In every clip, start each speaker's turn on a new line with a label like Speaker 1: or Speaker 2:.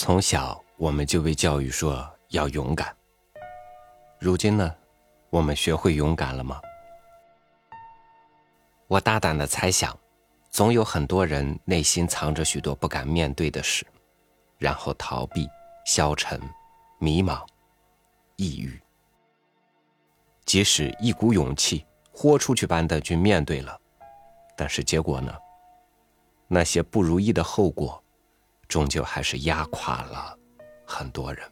Speaker 1: 从小我们就被教育说要勇敢。如今呢，我们学会勇敢了吗？我大胆的猜想，总有很多人内心藏着许多不敢面对的事，然后逃避、消沉、迷茫、抑郁。即使一股勇气豁出去般的去面对了，但是结果呢？那些不如意的后果。终究还是压垮了很多人。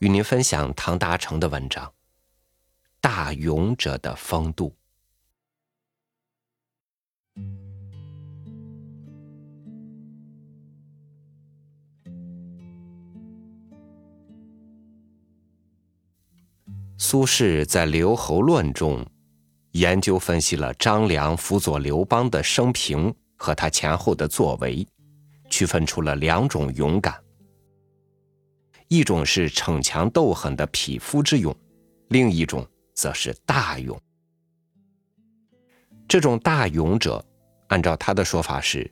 Speaker 1: 与您分享唐达成的文章《大勇者的风度》。苏轼在《留侯论》中研究分析了张良辅佐刘邦的生平。和他前后的作为，区分出了两种勇敢：一种是逞强斗狠的匹夫之勇，另一种则是大勇。这种大勇者，按照他的说法是：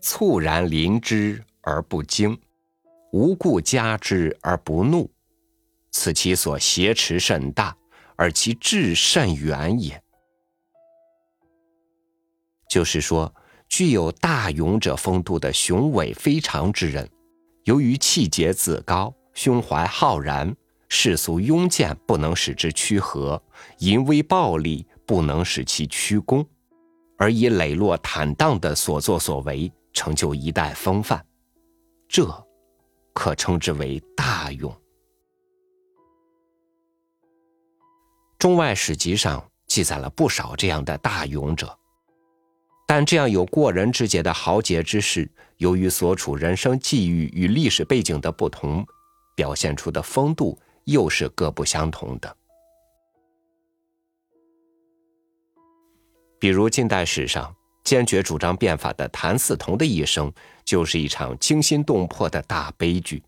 Speaker 1: 猝然临之而不惊，无故加之而不怒，此其所挟持甚大，而其志甚远也。就是说。具有大勇者风度的雄伟非常之人，由于气节自高，胸怀浩然，世俗庸见不能使之屈和，淫威暴力不能使其屈躬，而以磊落坦荡的所作所为成就一代风范，这可称之为大勇。中外史籍上记载了不少这样的大勇者。但这样有过人之节的豪杰之士，由于所处人生际遇与历史背景的不同，表现出的风度又是各不相同的。比如近代史上坚决主张变法的谭嗣同的一生，就是一场惊心动魄的大悲剧。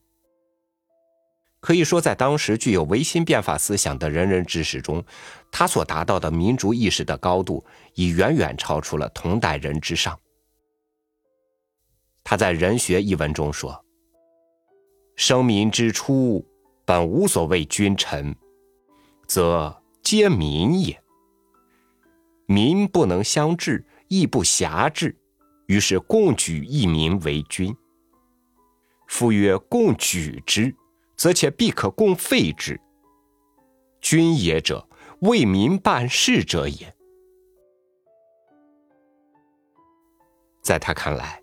Speaker 1: 可以说，在当时具有维新变法思想的仁人志士中，他所达到的民族意识的高度已远远超出了同代人之上。他在《人学》一文中说：“生民之初，本无所谓君臣，则皆民也。民不能相治，亦不暇治，于是共举一民为君。夫曰共举之。”则且必可共废之。君也者，为民办事者也。在他看来，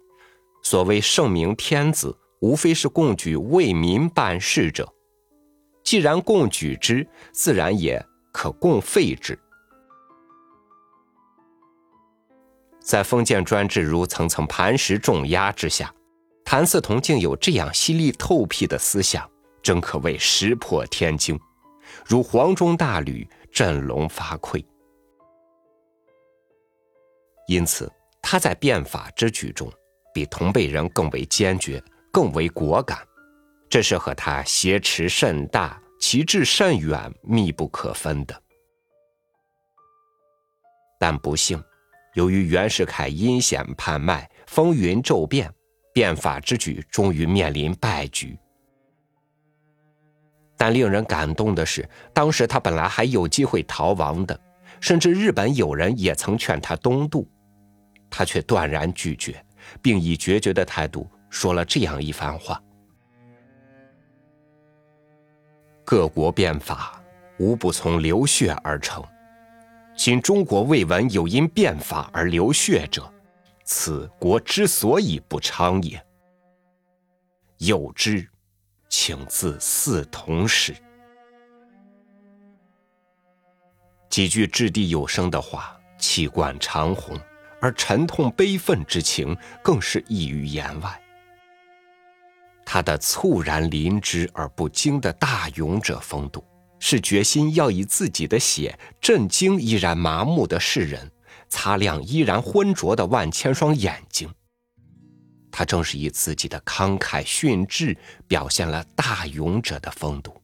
Speaker 1: 所谓圣明天子，无非是共举为民办事者。既然共举之，自然也可共废之。在封建专制如层层磐石重压之下，谭嗣同竟有这样犀利透辟的思想。真可谓石破天惊，如黄钟大吕，振聋发聩。因此，他在变法之举中，比同辈人更为坚决，更为果敢，这是和他挟持甚大、旗帜甚远密不可分的。但不幸，由于袁世凯阴险叛卖，风云骤变，变法之举终于面临败局。但令人感动的是，当时他本来还有机会逃亡的，甚至日本友人也曾劝他东渡，他却断然拒绝，并以决绝的态度说了这样一番话：“各国变法无不从流血而成，今中国未闻有因变法而流血者，此国之所以不昌也。有之。”请自四同始。几句掷地有声的话，气贯长虹，而沉痛悲愤之情更是溢于言外。他的猝然临之而不惊的大勇者风度，是决心要以自己的血震惊依然麻木的世人，擦亮依然浑浊的万千双眼睛。他正是以自己的慷慨殉志，表现了大勇者的风度。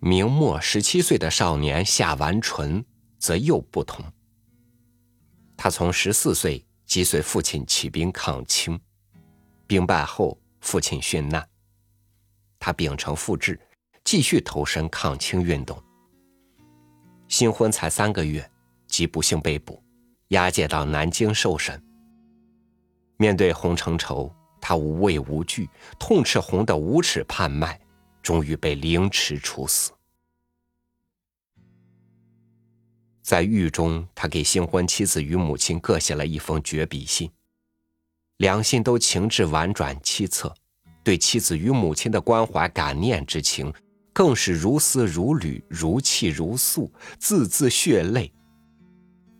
Speaker 1: 明末十七岁的少年夏完淳，则又不同。他从十四岁即随父亲起兵抗清，兵败后父亲殉难，他秉承父志，继续投身抗清运动。新婚才三个月，即不幸被捕，押解到南京受审。面对洪承畴，他无畏无惧，痛斥洪的无耻叛卖，终于被凌迟处死。在狱中，他给新婚妻子与母亲各写了一封绝笔信，两信都情致婉转凄恻，对妻子与母亲的关怀感念之情，更是如丝如缕，如泣如诉，字字血泪。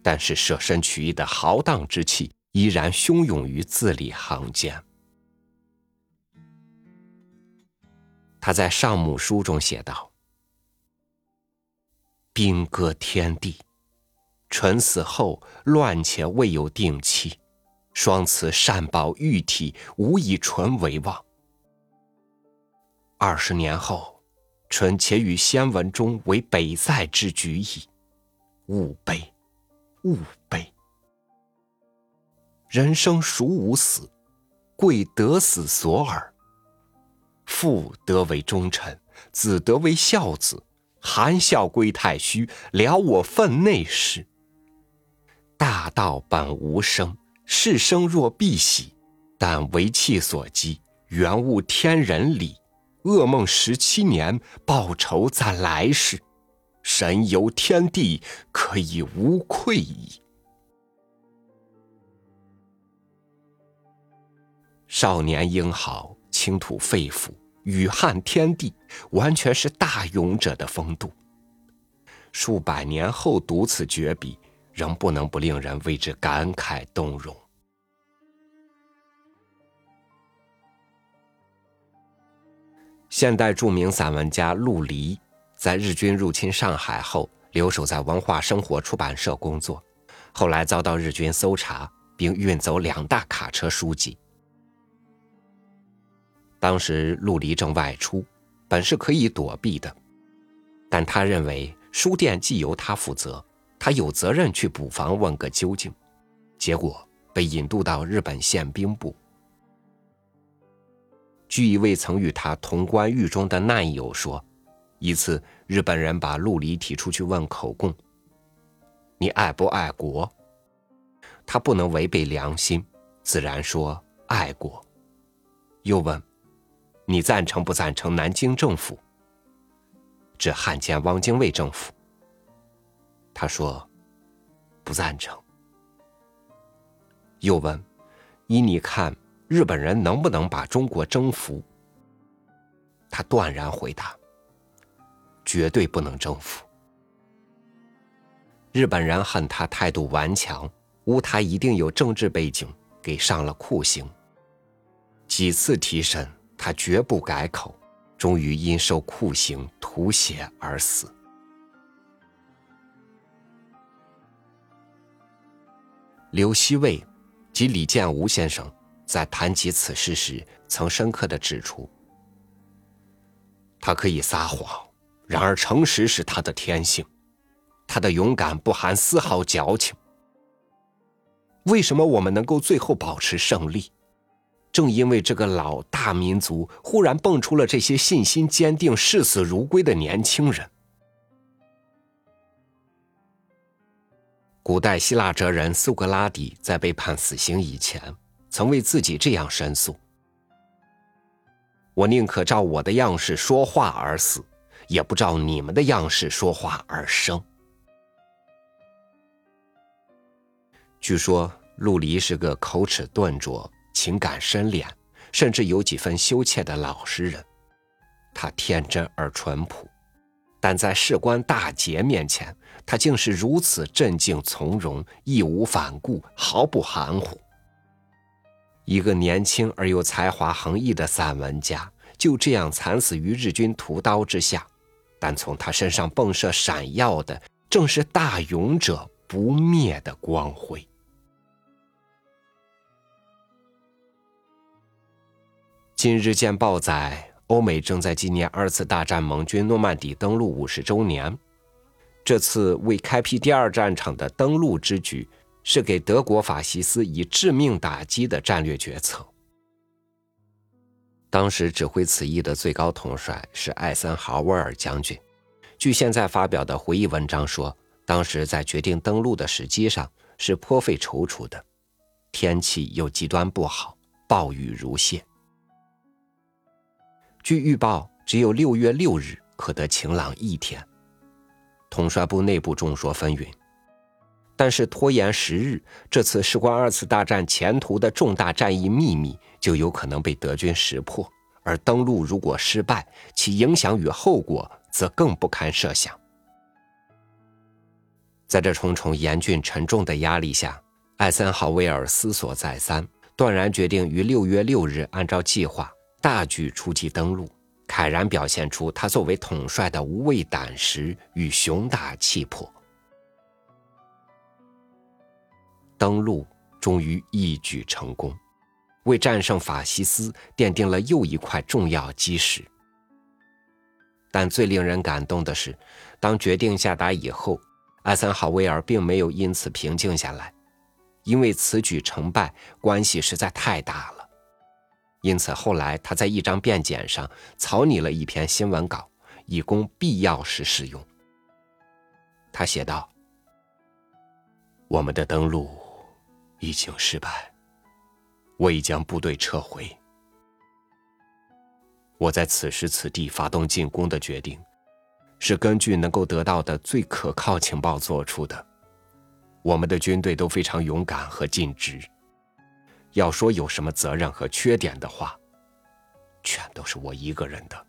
Speaker 1: 但是舍身取义的豪荡之气依然汹涌于字里行间。他在上母书中写道：“兵戈天地。”臣死后，乱且未有定期，双慈善保玉体，无以纯为望。二十年后，臣且与先文中为北塞之举矣。勿悲，勿悲。人生孰无死？贵得死所耳。父得为忠臣，子得为孝子，含笑归太虚，了我分内事。大道本无生，是生若必喜，但为气所激，原悟天人理。噩梦十七年，报仇在来世。神游天地，可以无愧矣。少年英豪，倾吐肺腑，与撼天地，完全是大勇者的风度。数百年后读此绝笔。仍不能不令人为之感慨动容。现代著名散文家陆离，在日军入侵上海后，留守在文化生活出版社工作，后来遭到日军搜查，并运走两大卡车书籍。当时陆离正外出，本是可以躲避的，但他认为书店既由他负责。他有责任去补房问个究竟，结果被引渡到日本宪兵部。据一位曾与他同关狱中的难友说，一次日本人把陆离提出去问口供：“你爱不爱国？”他不能违背良心，自然说爱国。又问：“你赞成不赞成南京政府？”指汉奸汪精卫政府。他说：“不赞成。”又问：“依你看，日本人能不能把中国征服？”他断然回答：“绝对不能征服。”日本人恨他态度顽强，诬他一定有政治背景，给上了酷刑。几次提审，他绝不改口，终于因受酷刑吐血而死。刘希卫及李建吾先生在谈及此事时，曾深刻的指出：他可以撒谎，然而诚实是他的天性。他的勇敢不含丝毫矫情。为什么我们能够最后保持胜利？正因为这个老大民族忽然蹦出了这些信心坚定、视死如归的年轻人。古代希腊哲人苏格拉底在被判死刑以前，曾为自己这样申诉：“我宁可照我的样式说话而死，也不照你们的样式说话而生。”据说陆离是个口齿钝拙、情感深敛，甚至有几分羞怯的老实人。他天真而淳朴。但在事关大节面前，他竟是如此镇静从容，义无反顾，毫不含糊。一个年轻而又才华横溢的散文家，就这样惨死于日军屠刀之下。但从他身上迸射闪耀的，正是大勇者不灭的光辉。今日见报载。欧美正在纪念二次大战盟军诺曼底登陆五十周年，这次为开辟第二战场的登陆之举，是给德国法西斯以致命打击的战略决策。当时指挥此役的最高统帅是艾森豪威尔将军。据现在发表的回忆文章说，当时在决定登陆的时机上是颇费踌躇的，天气又极端不好，暴雨如泻。据预报，只有六月六日可得晴朗一天。统帅部内部众说纷纭，但是拖延十日，这次事关二次大战前途的重大战役秘密就有可能被德军识破，而登陆如果失败，其影响与后果则更不堪设想。在这重重严峻沉重的压力下，艾森豪威尔思索再三，断然决定于六月六日按照计划。大举出击登陆，慨然表现出他作为统帅的无畏胆识与雄大气魄。登陆终于一举成功，为战胜法西斯奠定了又一块重要基石。但最令人感动的是，当决定下达以后，艾森豪威尔并没有因此平静下来，因为此举成败关系实在太大了。因此，后来他在一张便笺上草拟了一篇新闻稿，以供必要时使用。他写道：“我们的登陆已经失败，我已将部队撤回。我在此时此地发动进攻的决定，是根据能够得到的最可靠情报做出的。我们的军队都非常勇敢和尽职。”要说有什么责任和缺点的话，全都是我一个人的。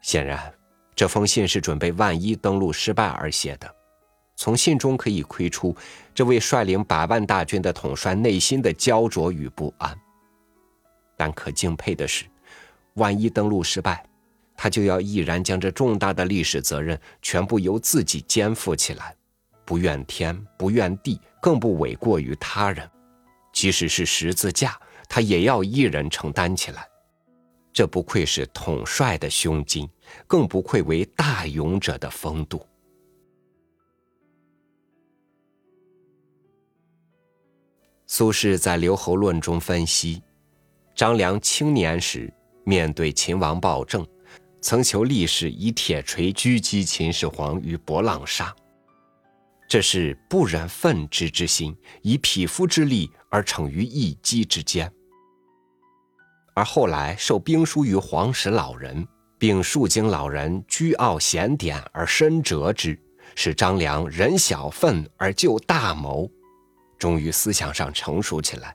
Speaker 1: 显然，这封信是准备万一登陆失败而写的。从信中可以窥出这位率领百万大军的统帅内心的焦灼与不安。但可敬佩的是，万一登陆失败，他就要毅然将这重大的历史责任全部由自己肩负起来。不怨天，不怨地，更不诿过于他人。即使是十字架，他也要一人承担起来。这不愧是统帅的胸襟，更不愧为大勇者的风度。苏轼在《留侯论》中分析，张良青年时面对秦王暴政，曾求力士以铁锤狙击秦始皇于博浪沙。这是不忍愤之之心，以匹夫之力而逞于一击之间。而后来受兵书于黄石老人，并数经老人居傲显典而深折之，使张良人小愤而就大谋，终于思想上成熟起来，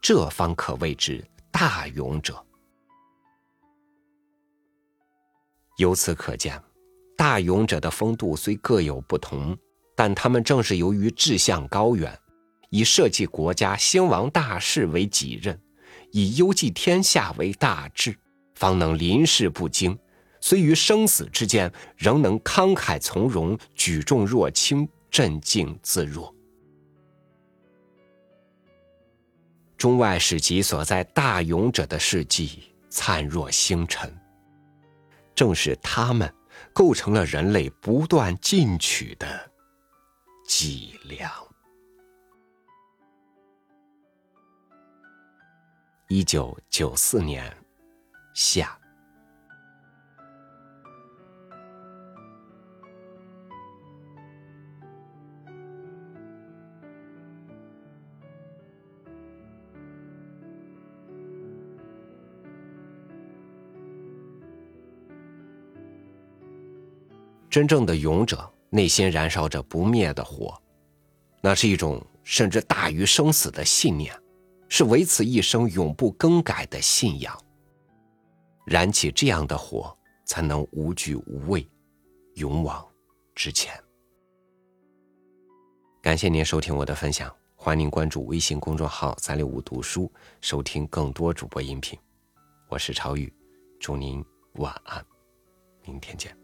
Speaker 1: 这方可谓之大勇者。由此可见，大勇者的风度虽各有不同。但他们正是由于志向高远，以社稷国家兴亡大事为己任，以忧济天下为大志，方能临事不惊，虽于生死之间，仍能慷慨从容，举重若轻，镇静自若。中外史籍所在大勇者的事迹灿若星辰，正是他们构成了人类不断进取的。脊梁。一九九四年夏。真正的勇者。内心燃烧着不灭的火，那是一种甚至大于生死的信念，是唯此一生永不更改的信仰。燃起这样的火，才能无惧无畏，勇往直前。感谢您收听我的分享，欢迎您关注微信公众号“三六五读书”，收听更多主播音频。我是超宇，祝您晚安，明天见。